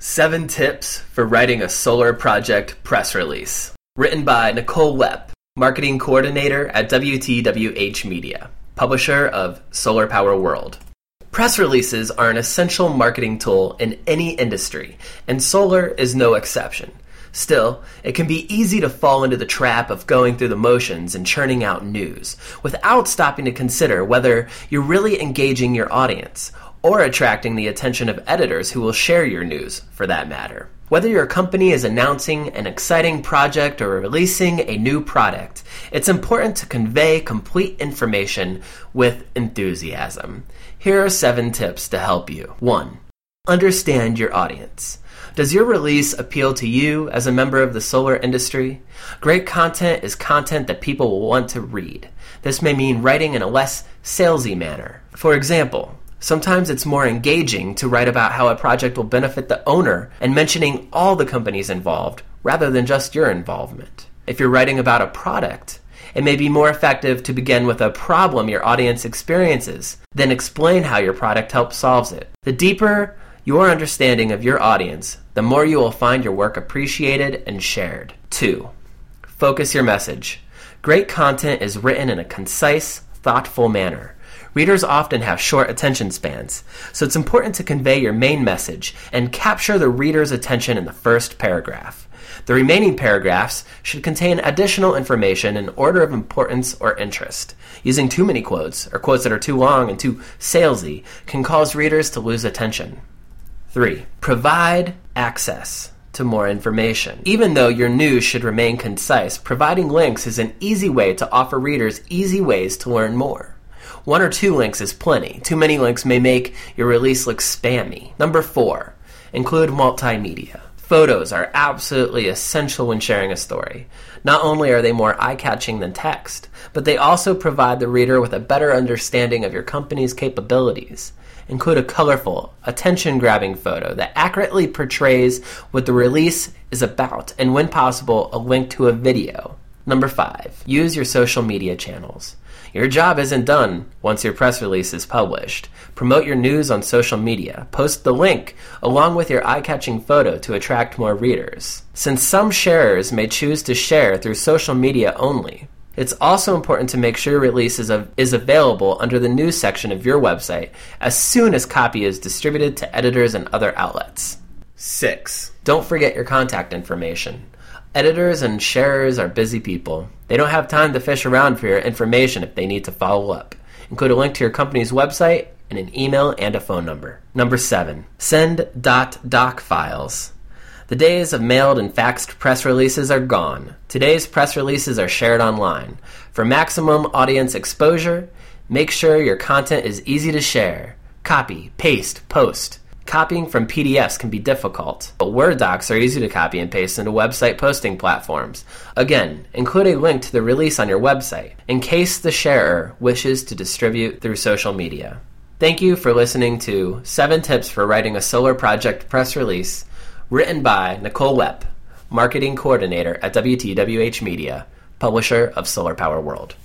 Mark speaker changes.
Speaker 1: Seven Tips for Writing a Solar Project Press Release. Written by Nicole Wepp, Marketing Coordinator at WTWH Media, publisher of Solar Power World. Press releases are an essential marketing tool in any industry, and solar is no exception. Still, it can be easy to fall into the trap of going through the motions and churning out news without stopping to consider whether you're really engaging your audience or attracting the attention of editors who will share your news, for that matter. Whether your company is announcing an exciting project or releasing a new product, it's important to convey complete information with enthusiasm. Here are seven tips to help you. 1. Understand your audience. Does your release appeal to you as a member of the solar industry? Great content is content that people will want to read. This may mean writing in a less salesy manner. For example, Sometimes it's more engaging to write about how a project will benefit the owner and mentioning all the companies involved rather than just your involvement. If you're writing about a product, it may be more effective to begin with a problem your audience experiences, then explain how your product helps solve it. The deeper your understanding of your audience, the more you will find your work appreciated and shared. 2. Focus your message. Great content is written in a concise, thoughtful manner. Readers often have short attention spans, so it's important to convey your main message and capture the reader's attention in the first paragraph. The remaining paragraphs should contain additional information in order of importance or interest. Using too many quotes, or quotes that are too long and too salesy, can cause readers to lose attention. 3. Provide access to more information. Even though your news should remain concise, providing links is an easy way to offer readers easy ways to learn more. One or two links is plenty. Too many links may make your release look spammy. Number four, include multimedia. Photos are absolutely essential when sharing a story. Not only are they more eye catching than text, but they also provide the reader with a better understanding of your company's capabilities. Include a colorful, attention grabbing photo that accurately portrays what the release is about, and when possible, a link to a video. Number five, use your social media channels. Your job isn't done once your press release is published. Promote your news on social media. Post the link along with your eye catching photo to attract more readers. Since some sharers may choose to share through social media only, it's also important to make sure your release is, a, is available under the news section of your website as soon as copy is distributed to editors and other outlets. 6. Don't forget your contact information. Editors and sharers are busy people. They don't have time to fish around for your information if they need to follow up. Include a link to your company's website and an email and a phone number. Number 7. Send .doc files. The days of mailed and faxed press releases are gone. Today's press releases are shared online. For maximum audience exposure, make sure your content is easy to share. Copy, paste, post. Copying from PDFs can be difficult, but Word docs are easy to copy and paste into website posting platforms. Again, include a link to the release on your website in case the sharer wishes to distribute through social media. Thank you for listening to 7 Tips for Writing a Solar Project Press Release, written by Nicole Wepp, Marketing Coordinator at WTWH Media, publisher of Solar Power World.